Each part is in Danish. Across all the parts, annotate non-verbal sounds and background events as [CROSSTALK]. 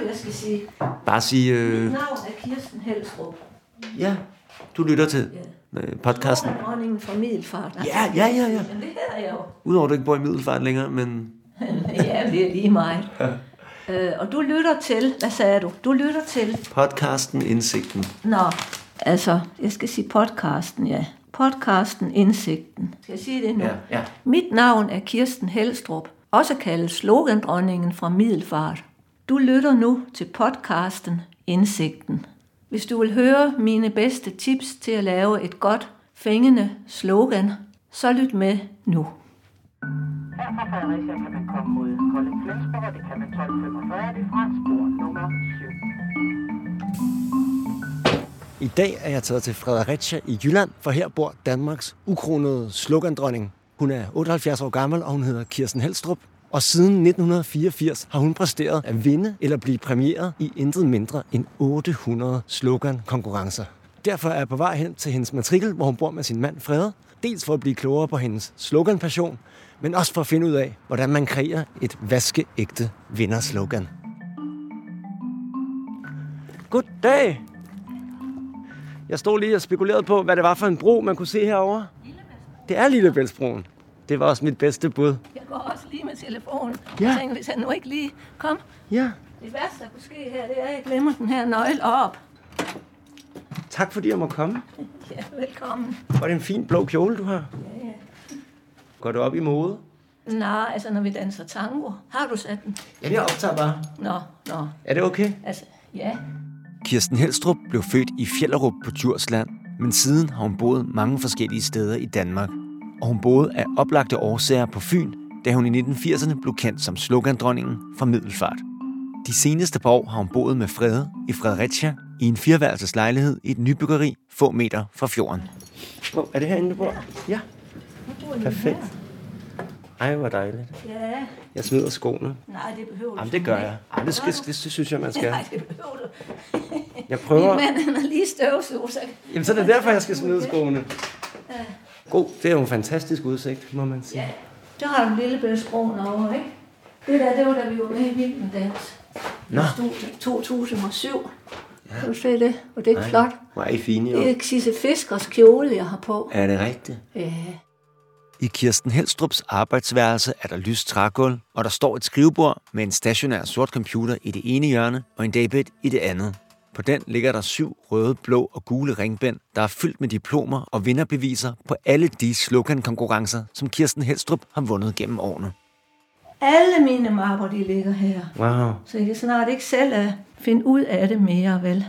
det, jeg skal sige. Bare sige, øh, Mit navn er Kirsten Helstrup. ja, du lytter til øh, podcasten. Jeg dronningen fra Middelfart. Ja, ja, ja, ja. Men det her er jeg jo. Udover at du ikke bor i Middelfart længere, men [LAUGHS] ja, det er lige mig. [LAUGHS] Øh, og du lytter til, hvad sagde du? Du lytter til, podcasten Indsigten. nå, altså, jeg skal sige podcasten, ja. Podcasten Indsigten. Skal jeg sige det nu? Ja, ja. Mit navn er Kirsten Helstrup, også kaldet slogandronningen fra Middelfart. Du lytter nu til podcasten Indsigten. Hvis du vil høre mine bedste tips til at lave et godt, fængende slogan, så lyt med nu. Her fra Fredericia kan man komme mod Kolding Flensborg, og det kan man 1245, det er fra spor nummer 7. I dag er jeg taget til Fredericia i Jylland, for her bor Danmarks ukronede slogandronning. Hun er 78 år gammel, og hun hedder Kirsten Helstrup. Og siden 1984 har hun præsteret at vinde eller blive præmieret i intet mindre end 800 slogan-konkurrencer. Derfor er jeg på vej hen til hendes matrikel, hvor hun bor med sin mand Frede. Dels for at blive klogere på hendes slogan-passion, men også for at finde ud af, hvordan man kreerer et vaskeægte vinderslogan. Goddag! Jeg stod lige og spekulerede på, hvad det var for en bro, man kunne se herovre. Det er Lillebæltsbroen. Det var også mit bedste bud. Jeg går også lige med telefonen. Ja. Jeg tænker, hvis han nu ikke lige kom. Ja, Det værste, der kunne ske her, det er, at jeg glemmer den her nøgle op. tak fordi jeg må komme. [LAUGHS] Ja, velkommen. Var det en fin blå kjole, du har? Ja, ja. Går du op i mode? Nej, altså når vi danser tango. Har du sat den? Ja, det optager bare. Nå, nå. Er det okay? Altså, ja. Kirsten Helstrup blev født i Fjellerup på Djursland, men siden har hun boet mange forskellige steder i Danmark. Og hun boede af oplagte årsager på Fyn, da hun i 1980'erne blev kendt som slogandronningen fra Middelfart. De seneste par år har hun boet med Frede i Fredericia i en fireværelses lejlighed i et nybyggeri få meter fra fjorden. Oh, er det herinde, du bor? Ja. Perfekt. Ej, hvor dejligt. Ja, Jeg smider skoene. nej, det behøver du Jamen, det gør jeg. Ej, det, skal, det, det synes jeg, man skal. Nej, det behøver du. Jeg prøver... Min mand, han er lige støvsuger, så Jamen, så er det derfor, jeg skal smide skoene. God, det er jo en fantastisk udsigt, må man sige. Ja, der har du en lille bælsbroen over, ikke? Det der, det var da vi var med i Vild med Dans. Nå. Studie 2007. Ja. Kan du se det? Og det er ikke flot. Hvor er I fine, jo. Det er Sisse Fiskers kjole, jeg har på. Er det rigtigt? Ja. I Kirsten Helstrups arbejdsværelse er der lyst trægulv, og der står et skrivebord med en stationær sort computer i det ene hjørne og en dagbed i det andet. På den ligger der syv røde, blå og gule ringbind, der er fyldt med diplomer og vinderbeviser på alle de slogan-konkurrencer, som Kirsten Helstrup har vundet gennem årene. Alle mine mapper, de ligger her. Wow. Så jeg kan snart ikke selv at finde ud af det mere, vel?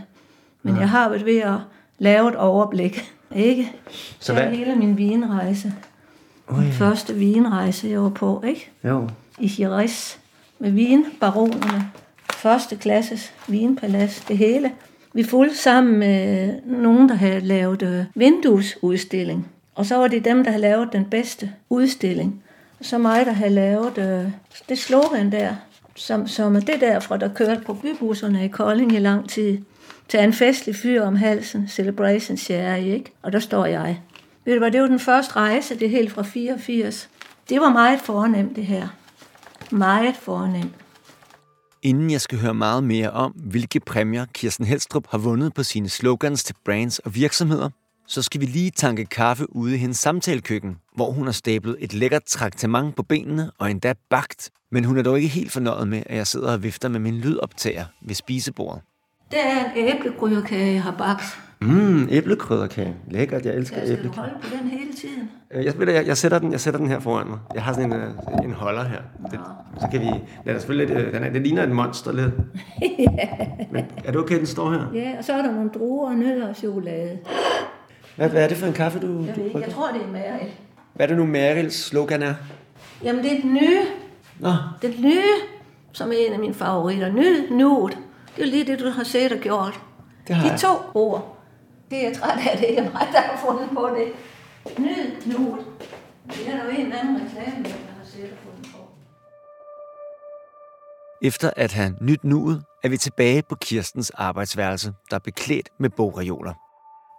Men jeg har været ved at lave et overblik, ikke? Så hvad- hele min vinrejse. Den første vinrejse, jeg var på, ikke? Jo. I Jerez med vinbaronerne. Første klasses vinpalads, det hele. Vi fulgte sammen med nogen, der havde lavet øh, vinduesudstilling. Og så var det dem, der havde lavet den bedste udstilling. Og så mig, der havde lavet øh, det slogan der, som, som er det derfra, der kørte på bybusserne i Kolding i lang tid. Tag en festlig fyr om halsen, Celebration Sherry, ikke? Og der står jeg. Ved du hvad, det var den første rejse, det er helt fra 84. Det var meget fornemt, det her. Meget fornemt. Inden jeg skal høre meget mere om, hvilke præmier Kirsten Helstrup har vundet på sine slogans til brands og virksomheder, så skal vi lige tanke kaffe ude i hendes samtalekøkken, hvor hun har stablet et lækkert traktement på benene og endda bagt. Men hun er dog ikke helt fornøjet med, at jeg sidder og vifter med min lydoptager ved spisebordet. Det er en æblegryderkage, jeg har bagt. Mm, æblekrydderkage. Lækkert, jeg elsker Jeg skal du æble. holde på den hele tiden. Øh, Jeg, ved du, jeg, jeg, sætter den, jeg sætter den her foran mig. Jeg har sådan en, øh, en holder her. Det, så kan vi... Den er selvfølgelig lidt... øh, Den er, det ligner et monster lidt. [LAUGHS] Men er det okay, den står her? Ja, og så er der nogle druer, nødder og chokolade. Hvad, hvad er det for en kaffe, du, Jeg, du ved ikke, jeg tror, det er Meryl. Hvad er det nu, Merils slogan er? Jamen, det er den nye. Nå, Den nye, som er en af mine favoritter. Nyd nuet. Det er lige det, du har set og gjort. Det har De jeg. to ord. Det er jeg træt af, det ikke er mig, der har fundet på det. Nyd Knud. Det er jo en anden reklame, der har set fundet på. Efter at have nyt nuet, er vi tilbage på Kirstens arbejdsværelse, der er beklædt med bogreoler.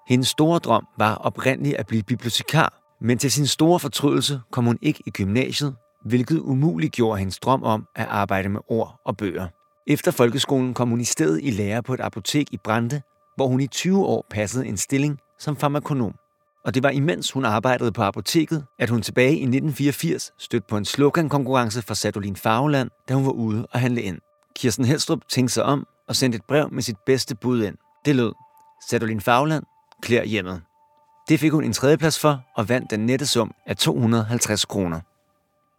Hendes store drøm var oprindeligt at blive bibliotekar, men til sin store fortrydelse kom hun ikke i gymnasiet, hvilket umuligt gjorde hendes drøm om at arbejde med ord og bøger. Efter folkeskolen kom hun i stedet i lære på et apotek i Brande, hvor hun i 20 år passede en stilling som farmakonom. Og det var imens hun arbejdede på apoteket, at hun tilbage i 1984 stødte på en slogan-konkurrence fra Sadolin Fagland, da hun var ude og handle ind. Kirsten Helstrup tænkte sig om og sendte et brev med sit bedste bud ind. Det lød, Sadolin Fagland, klær hjemmet. Det fik hun en tredjeplads for og vandt den nette sum af 250 kroner.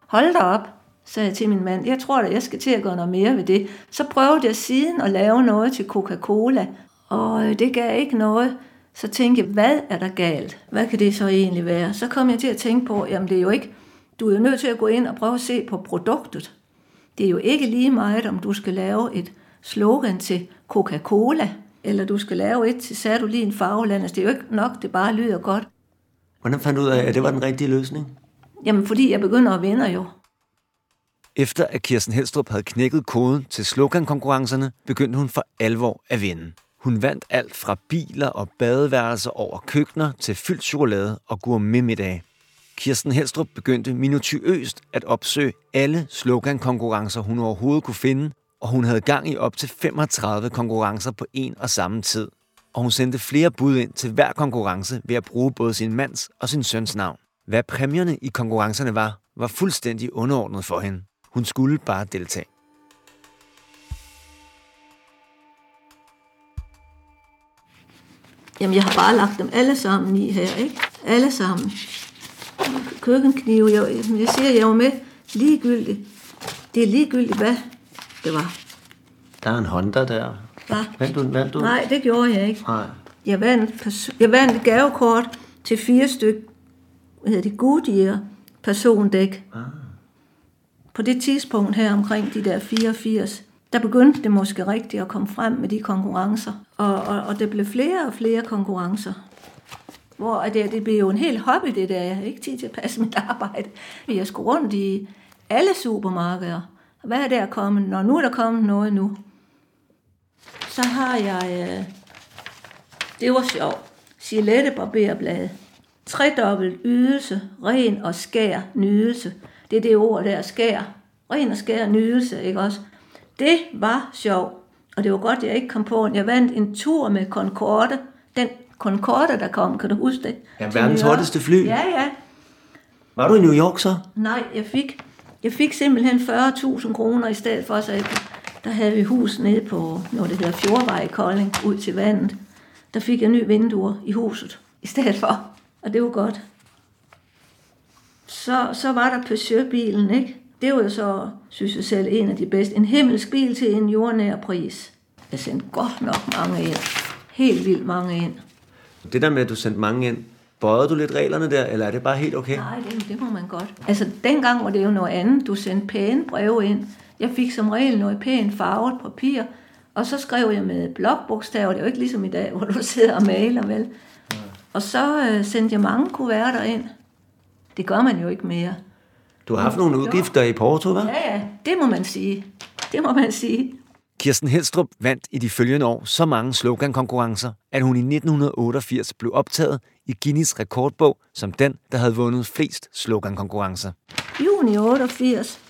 Hold da op, sagde jeg til min mand. Jeg tror at jeg skal til at gøre noget mere ved det. Så prøvede jeg siden at lave noget til Coca-Cola, og øh, det gav ikke noget. Så tænkte jeg, hvad er der galt? Hvad kan det så egentlig være? Så kom jeg til at tænke på, jamen det er jo ikke, du er jo nødt til at gå ind og prøve at se på produktet. Det er jo ikke lige meget, om du skal lave et slogan til Coca-Cola, eller du skal lave et til Sadolin Farveland. Altså, det er jo ikke nok, det bare lyder godt. Hvordan fandt du ud af, at det var den rigtige løsning? Jamen, fordi jeg begynder at vinde jo. Efter at Kirsten Helstrup havde knækket koden til slogan-konkurrencerne, begyndte hun for alvor at vinde. Hun vandt alt fra biler og badeværelser over køkkener til fyldt chokolade og gourmetmiddag. Kirsten Helstrup begyndte minutiøst at opsøge alle slogan-konkurrencer, hun overhovedet kunne finde, og hun havde gang i op til 35 konkurrencer på en og samme tid. Og hun sendte flere bud ind til hver konkurrence ved at bruge både sin mands og sin søns navn. Hvad præmierne i konkurrencerne var, var fuldstændig underordnet for hende. Hun skulle bare deltage. Jamen, jeg har bare lagt dem alle sammen i her, ikke? Alle sammen. Køkkenknive, jeg, jeg siger, jeg var med ligegyldigt. Det er ligegyldigt, hvad det var. Der er en Honda der. Hvad? Vandt du, vandt du? Nej, det gjorde jeg ikke. Nej. Jeg vandt, pers- jeg vandt et gavekort til fire stykker, hvad hedder det, Goodyear persondæk. Ah. På det tidspunkt her omkring de der 84, der begyndte det måske rigtigt at komme frem med de konkurrencer. Og, og, og det blev flere og flere konkurrencer. Hvor det, det blev jo en hel hobby, det der. Jeg havde ikke tid til at passe [LAUGHS] mit arbejde. Jeg skulle rundt i alle supermarkeder. Hvad er der kommet? Når nu er der kommet noget nu. Så har jeg... Øh, det var sjovt. Gillette barberblad. Tredobbelt ydelse, ren og skær nydelse. Det er det ord der, skær. Ren og skær nydelse, ikke også? Det var sjovt. Og det var godt, jeg ikke kom på den. Jeg vandt en tur med Concorde. Den Concorde, der kom, kan du huske det? Ja, verdens hurtigste fly. Ja, ja. Var du i New York så? Nej, jeg fik, jeg fik simpelthen 40.000 kroner i stedet for, så jeg, der havde vi hus nede på noget, der hedder Fjordvej i Kolding, ud til vandet. Der fik jeg nye vinduer i huset i stedet for, og det var godt. Så, så var der Peugeot-bilen, ikke? Det var så, synes jeg selv, en af de bedste. En himmelsk bil til en jordnær pris. Jeg sendte godt nok mange ind. Helt vildt mange ind. Det der med, at du sendte mange ind, bøjede du lidt reglerne der, eller er det bare helt okay? Nej, det, det må man godt. Altså, dengang var det jo noget andet. Du sendte pæne breve ind. Jeg fik som regel noget pænt farvet papir, og så skrev jeg med blokbogstaver. Det er jo ikke ligesom i dag, [LAUGHS] hvor du sidder og maler, vel? Og så øh, sendte jeg mange kuverter ind. Det gør man jo ikke mere. Du har haft nogle udgifter i Porto, hva'? Ja, ja, det må man sige. Det må man sige. Kirsten Helstrup vandt i de følgende år så mange slogan-konkurrencer, at hun i 1988 blev optaget i Guinness rekordbog som den, der havde vundet flest slogan-konkurrencer. Juni 88,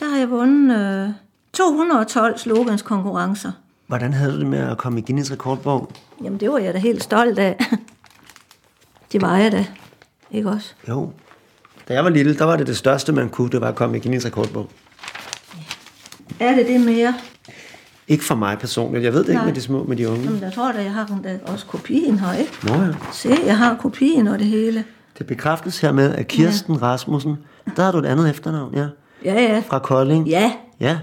der har jeg vundet øh, 212 sloganskonkurrencer. Hvordan havde du det med at komme i Guinness rekordbog? Jamen, det var jeg da helt stolt af. Det var jeg da. Ikke også? Jo. Da jeg var lille, der var det det største, man kunne, det var at komme i Guinness rekordbog. Er det det mere? Ikke for mig personligt. Jeg ved det ikke Nej. med de små, med de unge. Jamen, jeg tror da, jeg har da også kopien her, ikke? Nå ja. Se, jeg har kopien og det hele. Det bekræftes hermed af Kirsten ja. Rasmussen. Der har du et andet efternavn, ja. Ja, ja. Fra Kolding. Ja, Ja.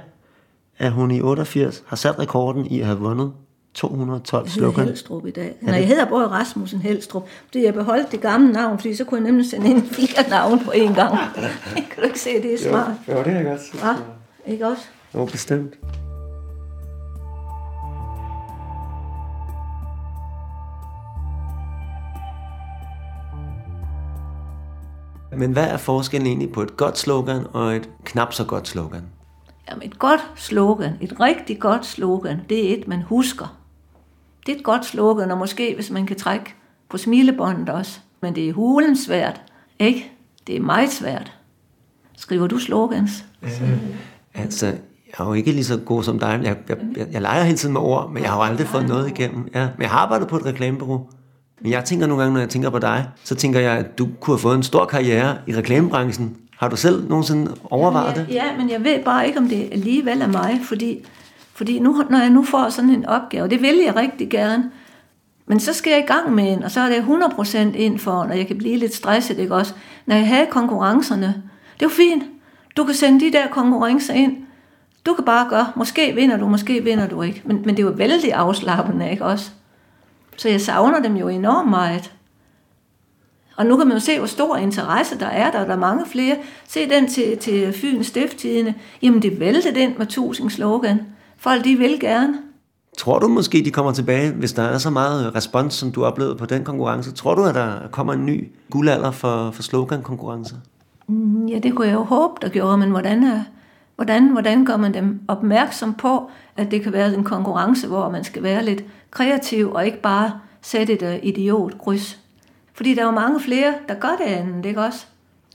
At hun i 88 har sat rekorden i at have vundet 212 jeg hedder slogan. Helstrup i dag. Nej, jeg hedder både Rasmussen Helstrup. Fordi jeg beholdt det gamle navn, fordi så kunne jeg nemlig sende ind fire navne på én gang. [LAUGHS] kan du ikke se, det er smart? Jo, det er godt. Ja, ikke også? Jo, bestemt. Men hvad er forskellen egentlig på et godt slogan og et knap så godt slogan? Jamen, et godt slogan, et rigtig godt slogan, det er et, man husker. Det er et godt slogan, og måske hvis man kan trække på smilebåndet også. Men det er hulen svært, ikke? Det er meget svært. Skriver du slogans? Altså, Jeg er jo ikke lige så god som dig. Jeg, jeg, jeg, jeg leger hele tiden med ord, men jeg har jo aldrig fået noget igennem. Ja, men jeg har arbejdet på et reklamebureau. Men jeg tænker nogle gange, når jeg tænker på dig, så tænker jeg, at du kunne have fået en stor karriere i reklamebranchen. Har du selv nogensinde overvejet det? Ja, ja, men jeg ved bare ikke, om det alligevel er mig, fordi, fordi nu, når jeg nu får sådan en opgave, det vil jeg rigtig gerne, men så skal jeg i gang med en, og så er det 100% ind for, når jeg kan blive lidt stresset, ikke også? Når jeg havde konkurrencerne, det er jo fint. Du kan sende de der konkurrencer ind. Du kan bare gøre, måske vinder du, måske vinder du ikke. Men, men det var vældig afslappende, ikke også? Så jeg savner dem jo enormt meget. Og nu kan man jo se, hvor stor interesse der er. Der er der mange flere. Se den til, til Fyns Stifttidene. Jamen, det væltede den med tusind slogan. Folk, de vil gerne. Tror du måske, de kommer tilbage, hvis der er så meget respons, som du oplevede på den konkurrence? Tror du, at der kommer en ny guldalder for, for slogan-konkurrencer? Mm, Ja, det kunne jeg jo håbe, der gjorde, men hvordan, er, hvordan, hvordan gør man dem opmærksom på, at det kan være en konkurrence, hvor man skal være lidt kreativ og ikke bare sætte et uh, idiotkryds. Fordi der er jo mange flere, der gør det andet, ikke også?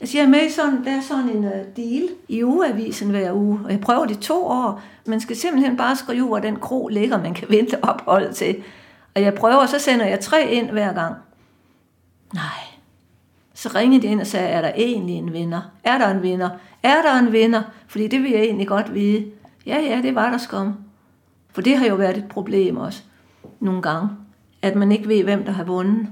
Jeg er med i sådan, der er sådan en uh, deal i ugeavisen hver uge, og jeg prøver det to år. Man skal simpelthen bare skrive, hvor den kro ligger, man kan vente ophold til. Og jeg prøver, og så sender jeg tre ind hver gang. Nej, så ringede de ind og sagde, er der egentlig en vinder? Er der en vinder? Er der en vinder? Fordi det vil jeg egentlig godt vide. Ja, ja, det var der skum. For det har jo været et problem også, nogle gange. At man ikke ved, hvem der har vundet.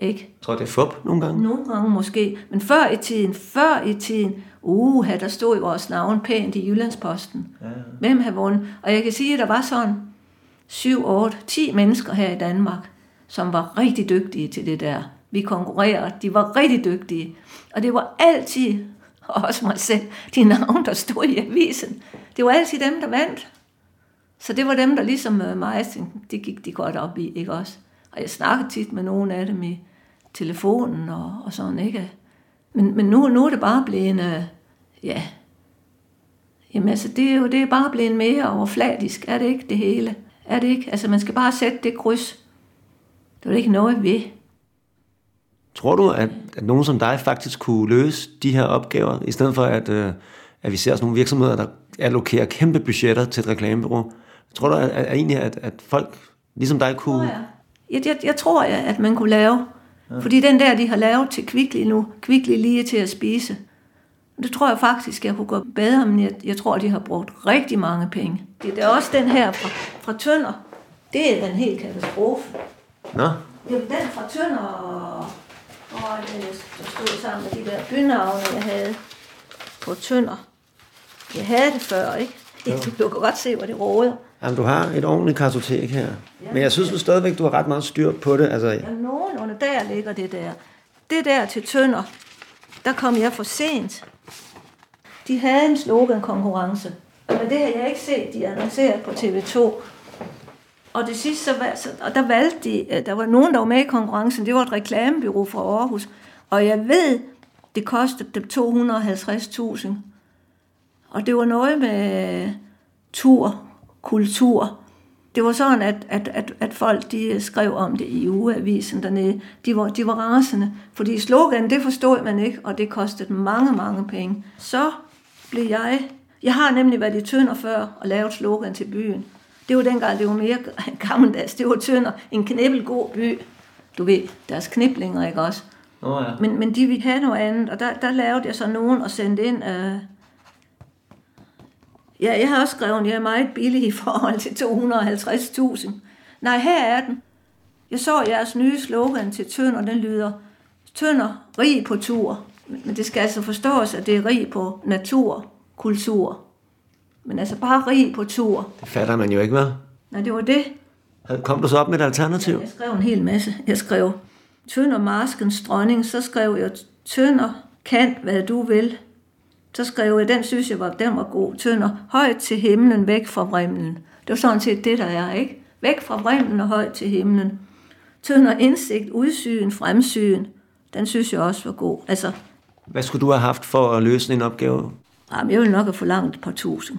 Ikke? Jeg tror, det er fup nogle gange. Nogle gange måske. Men før i tiden, før i tiden, uh, der stod i vores navn pænt i Jyllandsposten. Ja, ja. Hvem har vundet? Og jeg kan sige, at der var sådan 7, 8, 10 mennesker her i Danmark, som var rigtig dygtige til det der. Vi konkurrerede, de var rigtig dygtige. Og det var altid, [LAUGHS] og også mig selv, de navne, der stod i avisen. Det var altid dem, der vandt. Så det var dem, der ligesom øh, mig, det gik de godt op i, ikke også? Og jeg snakkede tit med nogle af dem i telefonen og, og sådan, ikke? Men, men nu, nu er det bare blevet en, øh, ja, jamen altså, det er jo det er bare blevet mere overfladisk, er det ikke det hele? Er det ikke? Altså, man skal bare sætte det kryds. Det er ikke noget ved. Tror du, at, at nogen som dig faktisk kunne løse de her opgaver, i stedet for at, øh, at vi ser sådan nogle virksomheder, der allokerer kæmpe budgetter til et reklamebureau? Tror du at, at, egentlig, at, at folk ligesom dig kunne... Jeg, jeg, jeg, jeg tror, at man kunne lave. Ja. Fordi den der, de har lavet til Kvickly nu, Kvickly lige til at spise, det tror jeg faktisk, jeg kunne gå bedre, men jeg, jeg tror, de har brugt rigtig mange penge. Det, det er også den her fra, fra Tønder. Det er en helt katastrofe. Nå, Jamen, den fra Tønder, og, og det, der stod sammen med de der bynavne, jeg havde på Tønder. Jeg havde det før, ikke? [LAUGHS] Du kan godt se, hvor det råder. Jamen, du har et ordentligt kartotek her. Men jeg synes jo stadigvæk, du har ret meget styr på det. Altså, Ja, nogenlunde der ligger det der. Det der til Tønder, der kom jeg for sent. De havde en slogan-konkurrence, men det har jeg ikke set, de annoncerede på TV2. Og det sidste, så, valg- så og der valgte de, øh, der var nogen, der var med i konkurrencen, det var et reklamebyrå fra Aarhus. Og jeg ved, det kostede dem 250.000. Og det var noget med tur, kultur. Det var sådan, at, at, at, at folk de skrev om det i ugeavisen dernede. De var, de var rasende, fordi slogan, det forstod man ikke, og det kostede mange, mange penge. Så blev jeg... Jeg har nemlig været i Tønder før og lavet slogan til byen. Det var dengang, det var mere [LAUGHS] gammeldags. Det var Tønder, en knibbelgod by. Du ved, deres kniblinger, ikke også? Nå ja. Men, men de ville have noget andet, og der, der lavede jeg så nogen og sendte ind. Øh... Ja, jeg har også skrevet, at jeg er meget billig i forhold til 250.000. Nej, her er den. Jeg så jeres nye slogan til Tønder, den lyder, Tønder, rig på tur. Men det skal altså forstås, at det er rig på natur, kultur. Men altså bare rig på tur. Det fatter man jo ikke, hvad? Nej, det var det. Kom du så op med et alternativ? Jeg skrev en hel masse. Jeg skrev Tønder maskens dronning, så skrev jeg Tønder kan, hvad du vil. Så skrev jeg, den synes jeg var, den var god. Tønder, højt til himlen, væk fra vrimlen. Det var sådan set det, der er, ikke? Væk fra vrimlen og højt til himlen. Tønder indsigt, udsyn, fremsyn. Den synes jeg også var god. Altså, Hvad skulle du have haft for at løse en opgave? jamen, jeg ville nok have forlangt et par tusind.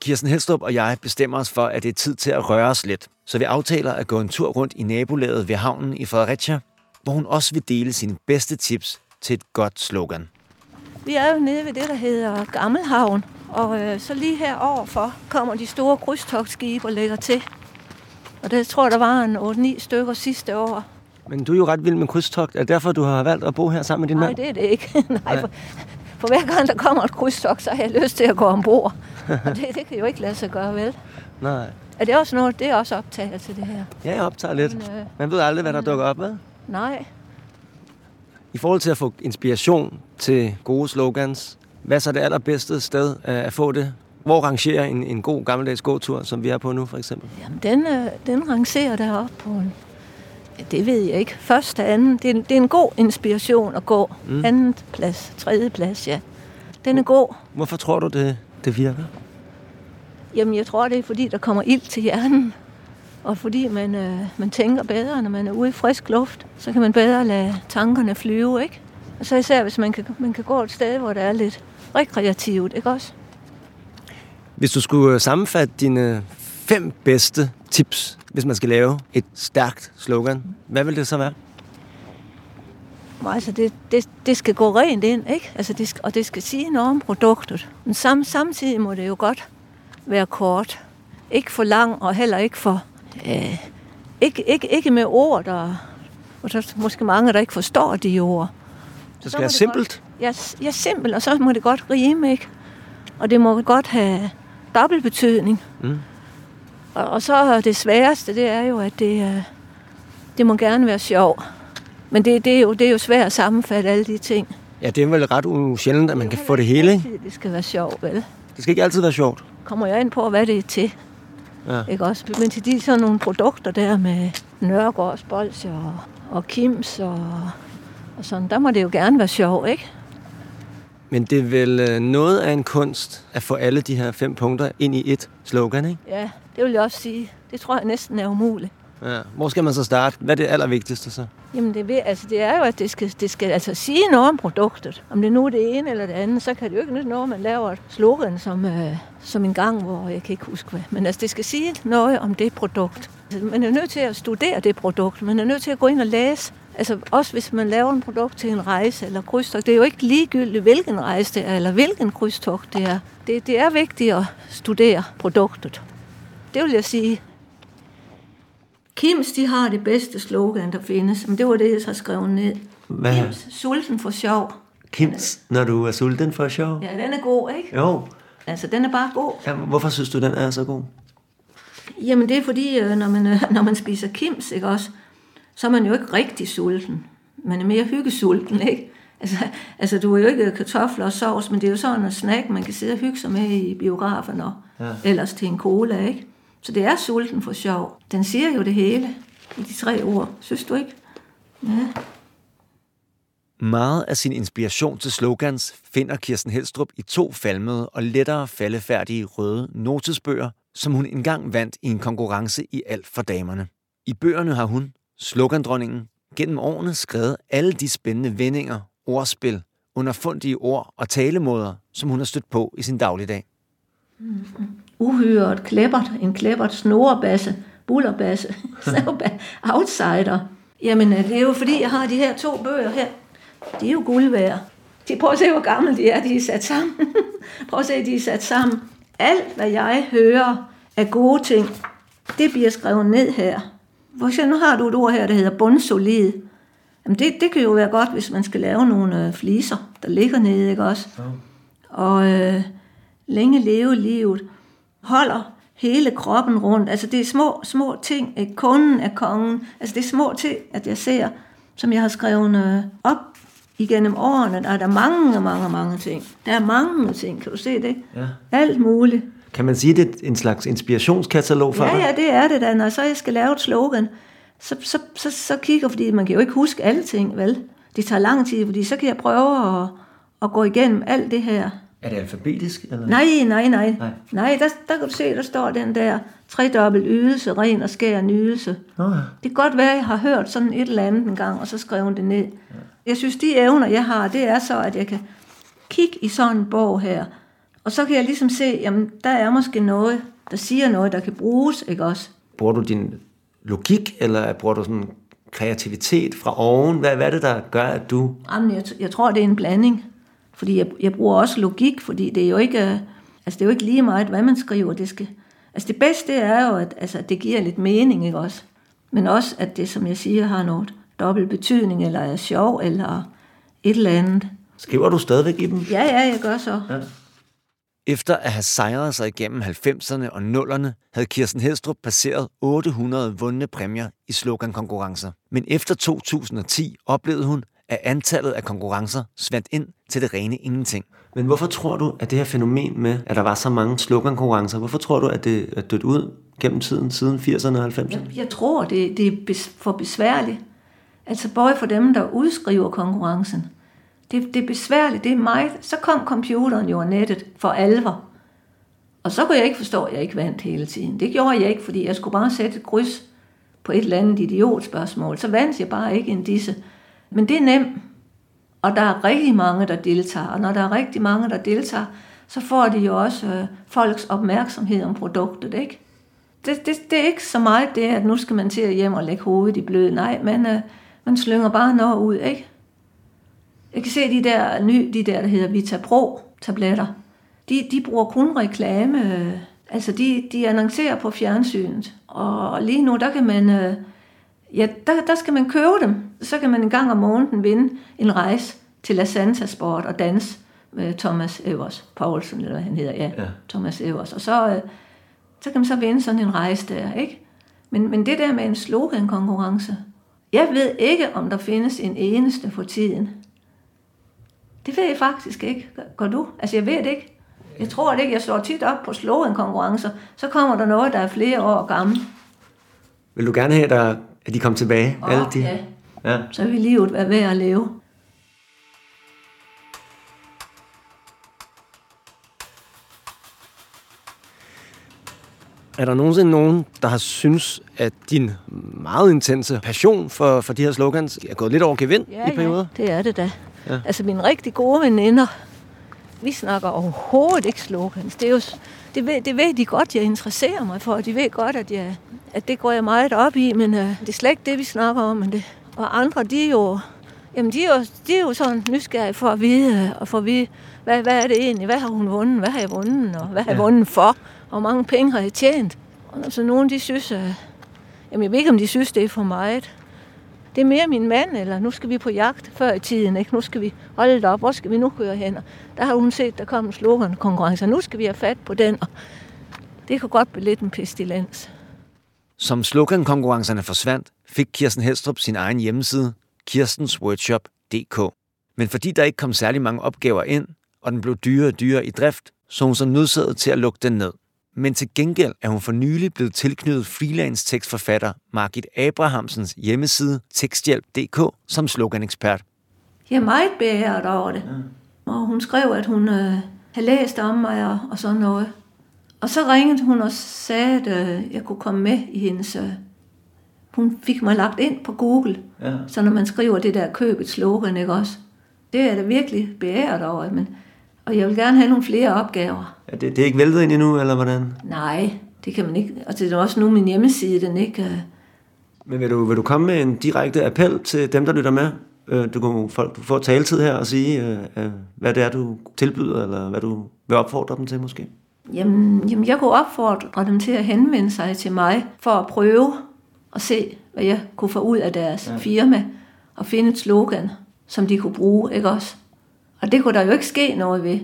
Kirsten Helstrup og jeg bestemmer os for, at det er tid til at røre os lidt. Så vi aftaler at gå en tur rundt i nabolaget ved havnen i Fredericia, hvor hun også vil dele sine bedste tips til et godt slogan. Vi er jo nede ved det, der hedder Gammelhavn. Og øh, så lige her overfor kommer de store krydstogtskibe og lægger til. Og det tror jeg, der var en 8-9 stykker sidste år. Men du er jo ret vild med krydstogt. Er det derfor, du har valgt at bo her sammen med din Nej, mand? det er det ikke. [LAUGHS] Nej, for, for hver gang der kommer et krydstogt, så har jeg lyst til at gå ombord. [LAUGHS] Og det, det kan jo ikke lade sig gøre, vel? Nej. Er det også noget, det er også optaget til det her? Ja, jeg optager lidt. Men, øh, Man ved aldrig, hvad der dukker op, hvad? Nej, I forhold til at få inspiration til gode slogans, hvad er så det allerbedste sted øh, at få det? Hvor rangerer en, en god gammeldags gåtur, som vi er på nu, for eksempel? Jamen, den, øh, den rangerer deroppe på en... Det ved jeg ikke. Første, anden. Det er, det er en god inspiration at gå. Mm. Anden plads, tredje plads, ja. Den er god. Hvorfor tror du, det, det virker? Jamen, jeg tror, det er, fordi der kommer ild til hjernen. Og fordi man, øh, man tænker bedre, når man er ude i frisk luft. Så kan man bedre lade tankerne flyve, ikke? Og så især, hvis man kan, man kan gå et sted, hvor der er lidt rekreativt, ikke også? Hvis du skulle øh, sammenfatte dine fem bedste tips, hvis man skal lave et stærkt slogan, hvad vil det så være? Altså, det, det, det skal gå rent ind, ikke? Altså, det skal, og det skal sige noget om produktet. Men sam, samtidig må det jo godt være kort. Ikke for lang, og heller ikke for... Øh, ikke, ikke, ikke med ord, der... Og er måske mange, der ikke forstår de ord. Det Så skal må være simpelt. Ja, s- ja, simpelt, og så må det godt rime, ikke? Og det må godt have dobbelt betydning. Mm. Og, og så det sværeste, det er jo, at det, øh, det må gerne være sjov. Men det, det, er jo, det er jo svært at sammenfatte alle de ting. Ja, det er vel ret u- sjældent, at man kan få det hele, ikke? Det skal være sjovt, vel? Det skal ikke altid være sjovt. Kommer jeg ind på, hvad det er til. Ja. Ikke også? Men til de sådan nogle produkter der med Nørregårds bolsjer og, og Kims og, og sådan, der må det jo gerne være sjovt, ikke? Men det er vel øh, noget af en kunst at få alle de her fem punkter ind i et slogan, ikke? Ja, det vil jeg også sige. Det tror jeg næsten er umuligt. Ja. Hvor skal man så starte? Hvad er det allervigtigste så? Jamen det, ved, altså det er jo, at det skal, det skal altså sige noget om produktet. Om det nu er det ene eller det andet, så kan det jo ikke nytte noget, at man laver et slogan som, øh, som en gang, hvor jeg kan ikke huske hvad. Men altså det skal sige noget om det produkt. Altså, man er nødt til at studere det produkt. Man er nødt til at gå ind og læse. Altså også hvis man laver en produkt til en rejse eller krydstogt. Det er jo ikke ligegyldigt, hvilken rejse det er, eller hvilken krydstogt det er. Det, det er vigtigt at studere produktet. Det vil jeg sige. Kims, de har det bedste slogan, der findes. Men det var det, jeg så skrev ned. Hvad? Kims, sulten for sjov. Kims, når du er sulten for sjov? Ja, den er god, ikke? Jo. Altså, den er bare god. Ja, hvorfor synes du, den er så god? Jamen, det er fordi, øh, når man, øh, når man spiser Kims, ikke også, så er man jo ikke rigtig sulten. Man er mere hyggesulten, ikke? Altså, altså du er jo ikke kartofler og sovs, men det er jo sådan en snack, man kan sidde og hygge sig med i biografen og ja. ellers til en cola, ikke? Så det er sulten for sjov. Den siger jo det hele i de tre ord. Synes du ikke? Ja. Meget af sin inspiration til slogans finder Kirsten Helstrup i to falmede og lettere faldefærdige røde notesbøger, som hun engang vandt i en konkurrence i alt for damerne. I bøgerne har hun, slogandronningen, gennem årene skrevet alle de spændende vendinger, ordspil, underfundige ord og talemåder, som hun har stødt på i sin dagligdag. Uhyret, klæbert, en klæbert, snorebasse, bullerbasse, [LAUGHS] outsider. Jamen, øh, det er jo fordi, jeg har de her to bøger her. De er jo guld værd. De, prøv at se, hvor gamle de er, de er sat sammen. [LAUGHS] prøv at se, de er sat sammen. Alt, hvad jeg hører af gode ting, det bliver skrevet ned her. Eksempel, nu har du et ord her, der hedder bundsolid. Jamen, det, det kan jo være godt, hvis man skal lave nogle øh, fliser, der ligger nede, ikke også? Og øh, længe leve livet, holder hele kroppen rundt. Altså det er små, små ting. Ikke? Kunden er kongen. Altså det er små ting, at jeg ser, som jeg har skrevet øh, op igennem årene. Der er der mange, mange, mange ting. Der er mange ting, kan du se det? Ja. Alt muligt. Kan man sige, det er en slags inspirationskatalog for Ja, dig? ja, det er det da. Når så jeg skal lave et slogan, så, så, så, så kigger, fordi man kan jo ikke huske alle ting, vel? Det tager lang tid, fordi så kan jeg prøve at, at gå igennem alt det her. Er det alfabetisk? Eller? Nej, nej, nej. Nej. Nej, der, der kan du se, der står den der tredobbelt ydelse, ren og skær nydelse. Nå ja. Det kan godt være, at jeg har hørt sådan et eller andet en gang, og så skrevet det ned. Jeg synes, de evner, jeg har, det er så, at jeg kan kigge i sådan en bog her, og så kan jeg ligesom se, jamen, der er måske noget, der siger noget, der kan bruges, ikke også? Bruger du din logik, eller bruger du sådan kreativitet fra oven? Hvad, hvad er det, der gør, at du... Jamen, jeg, jeg tror, det er en blanding. Fordi jeg, jeg bruger også logik, fordi det er jo ikke, øh, altså det er jo ikke lige meget, hvad man skriver. Det, skal, altså det bedste er jo, at altså, det giver lidt mening, ikke også? Men også, at det, som jeg siger, har noget dobbelt betydning, eller er sjov, eller et eller andet. Skriver du stadigvæk i dem? Ja, ja, jeg gør så. Ja. Efter at have sejret sig igennem 90'erne og 0'erne, havde Kirsten Helstrup passeret 800 vundne præmier i slogankonkurrencer. Men efter 2010 oplevede hun, at antallet af konkurrencer svandt ind til det rene ingenting. Men hvorfor tror du, at det her fænomen med, at der var så mange slogankonkurrencer, hvorfor tror du, at det er dødt ud gennem tiden, siden 80'erne og 90'erne? Jeg, jeg tror, det, det er for besværligt. Altså både for dem, der udskriver konkurrencen. Det, det er besværligt, det er meget. Så kom computeren jo og nettet for alvor. Og så kunne jeg ikke forstå, at jeg ikke vandt hele tiden. Det gjorde jeg ikke, fordi jeg skulle bare sætte et kryds på et eller andet idiotspørgsmål. Så vandt jeg bare ikke en disse. Men det er nemt. Og der er rigtig mange, der deltager. Og når der er rigtig mange, der deltager, så får de jo også øh, folks opmærksomhed om produktet, ikke? Det, det, det er ikke så meget det, at nu skal man til at hjem og lægge hovedet i blød. Nej, men øh, man slynger bare noget ud, ikke? Jeg kan se de der, ny, de der, der hedder Vita Pro tabletter. De, de bruger kun reklame. Øh, altså, de, de annoncerer på fjernsynet. Og lige nu, der kan man... Øh, ja, der, der skal man købe dem. Så kan man en gang om måneden vinde en rejse til La Santa Sport og dans med Thomas Evers Poulsen, eller hvad han hedder, ja, ja. Thomas Evers. Og så, øh, så kan man så vinde sådan en rejse der, ikke? Men, men det der med en slogan-konkurrence, jeg ved ikke, om der findes en eneste for tiden. Det ved jeg faktisk ikke. Gør du? Altså, jeg ved det ikke. Jeg tror det ikke. Jeg slår tit op på slogan-konkurrencer. Så kommer der noget, der er flere år gammel. Vil du gerne have, at de kommer tilbage? Oh, alle de? Ja. ja. Så vil livet være værd at leve. Er der nogensinde nogen, der har synes, at din meget intense passion for, for de her slogans er gået lidt over gevind ja, i perioder? Ja, det er det da. Ja. Altså mine rigtig gode veninder, vi snakker overhovedet ikke slogans. Det, er jo, det, ved, det ved de godt, jeg interesserer mig for. De ved godt, at, jeg, at det går jeg meget op i, men uh, det er slet ikke det, vi snakker om. Men det, og andre, de er jo, jamen, de er jo, de er jo sådan nysgerrige for at vide, og for at vide, hvad, hvad er det egentlig? Hvad har hun vundet? Hvad har jeg vundet? Og hvad har jeg vundet for? Og hvor mange penge har jeg tjent? Og så nogen, de synes, at, jamen jeg ved ikke, om de synes, det er for meget. Det er mere min mand, eller nu skal vi på jagt før i tiden, ikke? Nu skal vi holde det op, hvor skal vi nu køre hen? Og der har hun set, der kom en slogan konkurrence, nu skal vi have fat på den, og det kunne godt blive lidt en pestilens. Som slogan-konkurrencerne forsvandt, fik Kirsten Helstrup sin egen hjemmeside, kirstensworkshop.dk. Men fordi der ikke kom særlig mange opgaver ind, og den blev dyrere og dyrere i drift, så hun så nødsaget til at lukke den ned. Men til gengæld er hun for nylig blevet tilknyttet freelance tekstforfatter Margit Abrahamsens hjemmeside teksthjælp.dk som sloganekspert. Jeg er meget beæret over det. Ja. Og hun skrev, at hun øh, havde læst om mig og, og sådan noget. Og så ringede hun og sagde, at øh, jeg kunne komme med i hendes... Øh, hun fik mig lagt ind på Google. Ja. Så når man skriver det der køb et slogan, ikke også? Det er da virkelig beæret over. Men, og jeg vil gerne have nogle flere opgaver. Ja, det, det er ikke væltet ind endnu, eller hvordan? Nej, det kan man ikke. Og det er også nu min hjemmeside, den ikke... Uh... Men vil du, vil du komme med en direkte appel til dem, der lytter med? Øh, du kan folk, du får taletid her og sige, uh, uh, hvad det er, du tilbyder, eller hvad du vil opfordre dem til måske? Jamen, jamen, jeg kunne opfordre dem til at henvende sig til mig for at prøve at se, hvad jeg kunne få ud af deres ja. firma og finde et slogan, som de kunne bruge, ikke også? Og det kunne der jo ikke ske noget ved.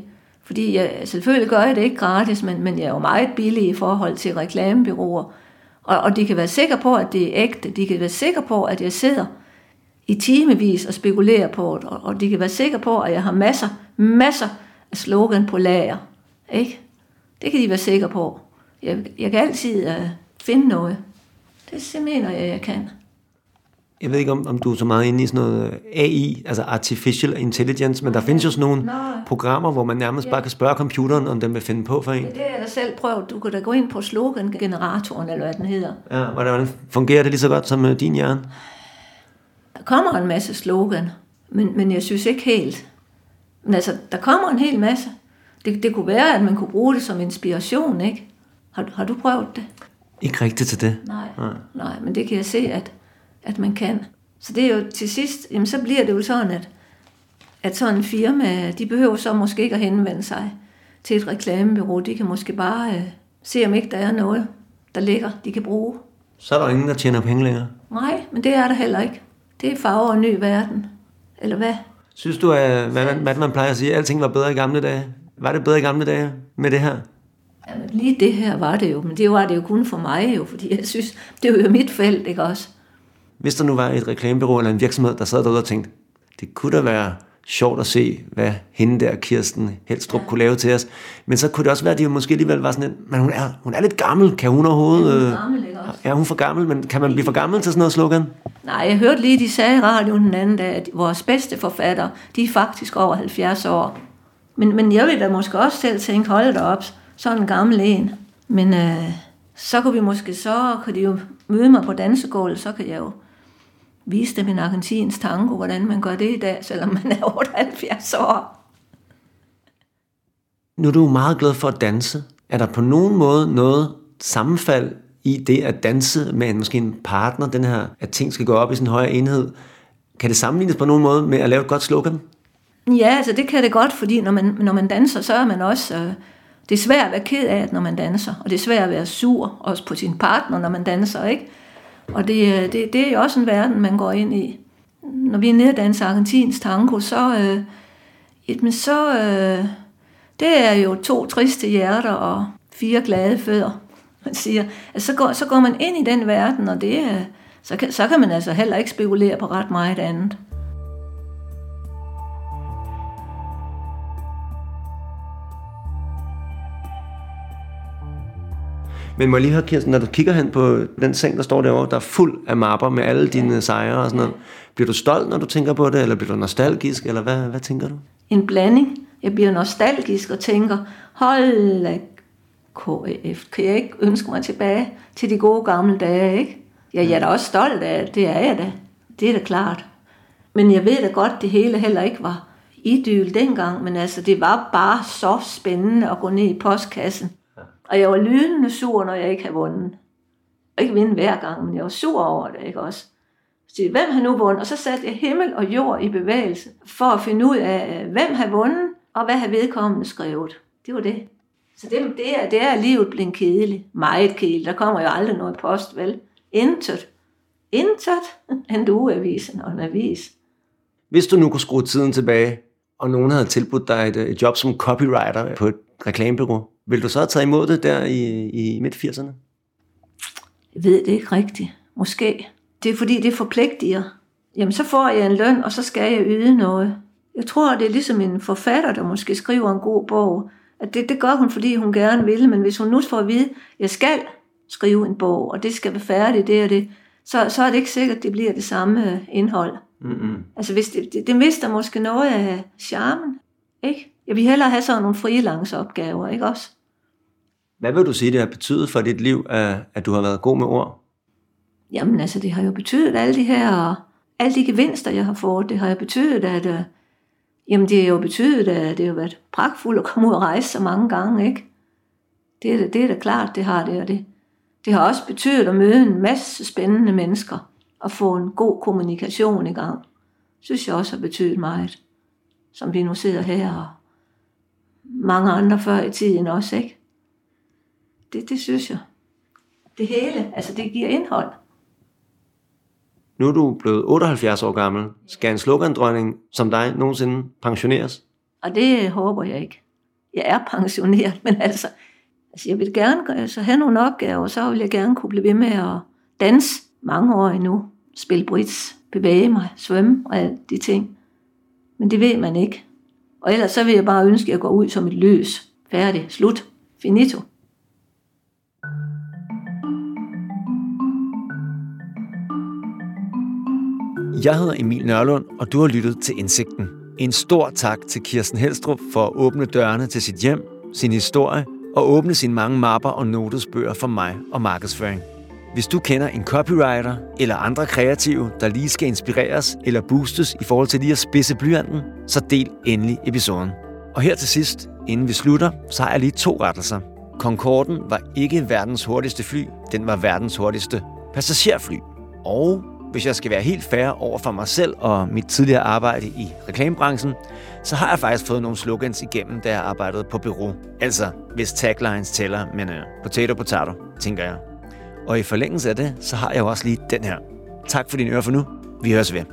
Fordi jeg, selvfølgelig gør jeg det ikke gratis, men, men jeg er jo meget billig i forhold til reklamebyråer. Og, og de kan være sikre på, at det er ægte. De kan være sikre på, at jeg sidder i timevis og spekulerer på det. Og, og de kan være sikre på, at jeg har masser, masser af slogan på lager. Ikke? Det kan de være sikre på. Jeg, jeg kan altid uh, finde noget. Det mener jeg, jeg kan jeg ved ikke, om, om du er så meget inde i sådan noget AI, altså Artificial Intelligence, men der findes jo sådan nogle Nej. programmer, hvor man nærmest ja. bare kan spørge computeren, om den vil finde på for en. Ja, det er da selv prøvet. Du kan da gå ind på slogan-generatoren, eller hvad den hedder. Ja, hvordan fungerer det lige så godt som uh, din hjerne? Der kommer en masse slogan, men, men jeg synes ikke helt. Men altså, der kommer en hel masse. Det, det kunne være, at man kunne bruge det som inspiration, ikke? Har, har du prøvet det? Ikke rigtigt til det. Nej, nej, nej, men det kan jeg se, at at man kan. Så det er jo til sidst, jamen så bliver det jo sådan, at, at sådan en firma, de behøver så måske ikke at henvende sig til et reklamebureau. De kan måske bare øh, se, om ikke der er noget, der ligger, de kan bruge. Så er der ingen, der tjener penge længere. Nej, men det er der heller ikke. Det er farver og ny verden. Eller hvad? Synes du, at, hvad, man, hvad man plejer at sige, at alting var bedre i gamle dage? Var det bedre i gamle dage med det her? Jamen, lige det her var det jo, men det var det jo kun for mig jo, fordi jeg synes, det var jo mit felt, ikke også? Hvis der nu var et reklamebureau eller en virksomhed, der sad derude og tænkte, det kunne da være sjovt at se, hvad hende der, Kirsten Helstrup, ja. kunne lave til os. Men så kunne det også være, at de måske alligevel var sådan lidt, men hun er, hun er lidt gammel, kan hun overhovedet... Ja, hun er øh, gammel, ikke også? Ja, hun er for gammel, men kan man blive for gammel til sådan noget slogan? Nej, jeg hørte lige, de sagde i radioen den anden dag, at vores bedste forfatter, de er faktisk over 70 år. Men, men jeg vil da måske også selv tænke, hold da op, sådan en gammel en. Men øh, så kunne vi måske så, kan de jo møde mig på dansegulvet, så kan jeg jo vise dem en argentinsk tango, hvordan man gør det i dag, selvom man er 78 år. Nu er du meget glad for at danse. Er der på nogen måde noget sammenfald i det at danse med en, måske en partner, den her, at ting skal gå op i sådan en højere enhed? Kan det sammenlignes på nogen måde med at lave et godt slogan? Ja, altså det kan det godt, fordi når man, når man danser, så er man også... Øh, det er svært at være ked af, når man danser, og det er svært at være sur, også på sin partner, når man danser, ikke? Og det, øh, det, det er jo også en verden, man går ind i. Når vi er nede og danser argentinsk tango, så, øh, jamen så øh, det er jo to triste hjerter og fire glade fødder, man siger. Altså, så, går, så går man ind i den verden, og det, øh, så, kan, så kan man altså heller ikke spekulere på ret meget andet. Men må jeg lige høre, Kirsten, når du kigger hen på den seng, der står derovre, der er fuld af mapper med alle dine sejre og sådan noget. Bliver du stolt, når du tænker på det, eller bliver du nostalgisk, eller hvad, hvad tænker du? en blanding. Jeg bliver nostalgisk og tænker, hold KF, kan jeg ikke ønske mig tilbage til de gode gamle dage, ikke? Ja, jeg er da også stolt af det, det er jeg da. Det er da klart. Men jeg ved da godt, det hele heller ikke var idyl dengang, men altså, det var bare så spændende at gå ned i postkassen. Og jeg var lydende sur, når jeg ikke havde vundet. Og ikke vinde hver gang, men jeg var sur over det, ikke også? Så hvem har nu vundet? Og så satte jeg himmel og jord i bevægelse, for at finde ud af, øh, hvem har vundet, og hvad har vedkommende skrevet. Det var det. Så det, det, er, det er livet blevet kedeligt. Meget kedeligt. Der kommer jo aldrig noget post, vel? Intet. Intet. En ugeavisen og en avis. Hvis du nu kunne skrue tiden tilbage, og nogen havde tilbudt dig et, øh, et job som copywriter på et reklamebureau, ville du så have taget imod det der i, i midt-80'erne? Jeg ved det ikke rigtigt. Måske. Det er fordi, det forpligtiger. Jamen, så får jeg en løn, og så skal jeg yde noget. Jeg tror, det er ligesom en forfatter, der måske skriver en god bog. At det, det gør hun, fordi hun gerne vil, men hvis hun nu får at vide, at jeg skal skrive en bog, og det skal være færdigt, det og det, så, så er det ikke sikkert, at det bliver det samme øh, indhold. Mm-hmm. Altså, hvis det, det, det mister måske noget af charmen, ikke? Jeg vil hellere have sådan nogle freelance-opgaver, ikke også? Hvad vil du sige, det har betydet for dit liv, at, at du har været god med ord? Jamen altså, det har jo betydet alle de her, alle de gevinster, jeg har fået, det har jo betydet, at, øh, jamen det har jo betydet, at det har været pragtfuldt at komme ud og rejse så mange gange, ikke? Det er, da- det er da klart, det har det, og det. Det har også betydet at møde en masse spændende mennesker, og få en god kommunikation i gang. Synes jeg også har betydet meget, som vi nu sidder her, og mange andre før i tiden også, ikke? Det, det synes jeg. Det hele, altså det giver indhold. Nu er du blevet 78 år gammel. Skal en slogandronning som dig nogensinde pensioneres? Og det håber jeg ikke. Jeg er pensioneret, men altså, altså jeg vil gerne altså, have nogle opgaver, så vil jeg gerne kunne blive ved med at danse mange år endnu. Spille bridge, bevæge mig, svømme og alle de ting. Men det ved man ikke. Og ellers så vil jeg bare ønske, at jeg går ud som et løs. Færdig. Slut. Finito. Jeg hedder Emil Nørlund, og du har lyttet til Indsigten. En stor tak til Kirsten Helstrup for at åbne dørene til sit hjem, sin historie og åbne sine mange mapper og notesbøger for mig og markedsføring. Hvis du kender en copywriter eller andre kreative, der lige skal inspireres eller boostes i forhold til lige at spidse blyanten, så del endelig episoden. Og her til sidst, inden vi slutter, så har jeg lige to rettelser. Concorden var ikke verdens hurtigste fly, den var verdens hurtigste passagerfly. Og hvis jeg skal være helt fair over for mig selv og mit tidligere arbejde i reklamebranchen, så har jeg faktisk fået nogle slogans igennem, da jeg arbejdede på bureau. Altså, hvis taglines tæller, men uh, potato potato, tænker jeg. Og i forlængelse af det, så har jeg også lige den her. Tak for din øre for nu. Vi høres ved.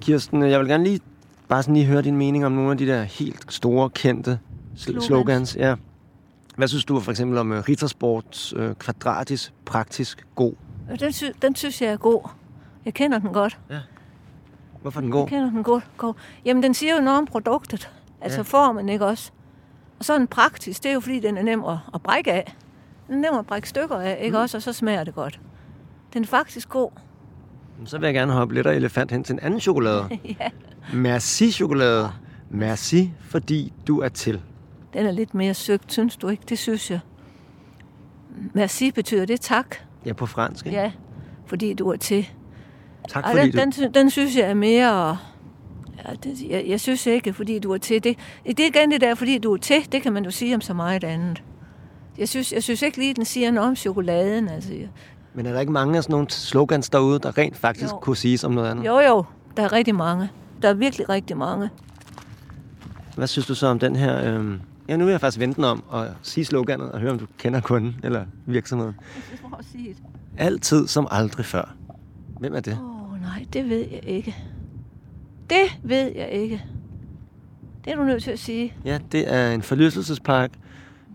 Kirsten, jeg vil gerne lige bare sådan lige høre din mening om nogle af de der helt store, kendte slogans. slogans ja. Hvad synes du for eksempel om uh, Rita Sports uh, kvadratis praktisk god? Den, sy- den synes jeg er god. Jeg kender den godt. Hvorfor er den god? Jeg kender den godt. God. Jamen, den siger jo noget om produktet. Altså Ja. ja. formen, ikke også? Og så er den praktisk. Det er jo fordi, den er nem at, at brække af. Den er nem at brække stykker af, ikke Mm. også? Og så smager det godt. Den er faktisk god. Så vil jeg gerne hoppe lidt af elefant hen til en anden chokolade. [LAUGHS] ja. Merci chokolade. Merci, fordi du er til. Den er lidt mere søgt, synes du ikke? Det synes jeg. Merci betyder det tak. Ja, på fransk. Ikke? Ja, fordi du er til. Tak Ej, fordi den, du... den, den synes jeg er mere... Ja, det, jeg, jeg synes ikke, fordi du er til. Det, det er igen det der, fordi du er til. Det kan man jo sige om så meget andet. Jeg synes, jeg synes ikke lige, den siger noget om chokoladen. Altså. Men er der ikke mange af sådan nogle slogans derude, der rent faktisk Jo. kunne siges om noget andet? Jo, jo, der er rigtig mange. Der er virkelig rigtig mange. Hvad synes du så om den her... Øhm... Ja, nu vil jeg faktisk vente om og sige sloganet og høre, om du kender kunden eller virksomheden. At sige det. Altid som aldrig før. Hvem er det? Åh, oh, nej, det ved jeg ikke. Det ved jeg ikke. Det er du nødt til at sige. Ja, det er en forlystelsespark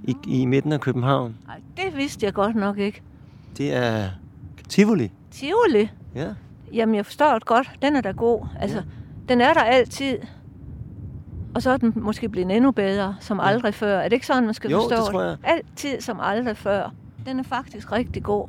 i, i midten af København. Nej, det vidste jeg godt nok ikke. Det er Tivoli. Tivoli? Ja. Jamen, jeg forstår det godt. Den er da god. Altså, ja. den er der altid. Og så er den måske blevet endnu bedre, som Ja. aldrig før. Er det ikke sådan, man skal Jo, forstå det tror jeg. Altid som aldrig før. Den er faktisk rigtig god.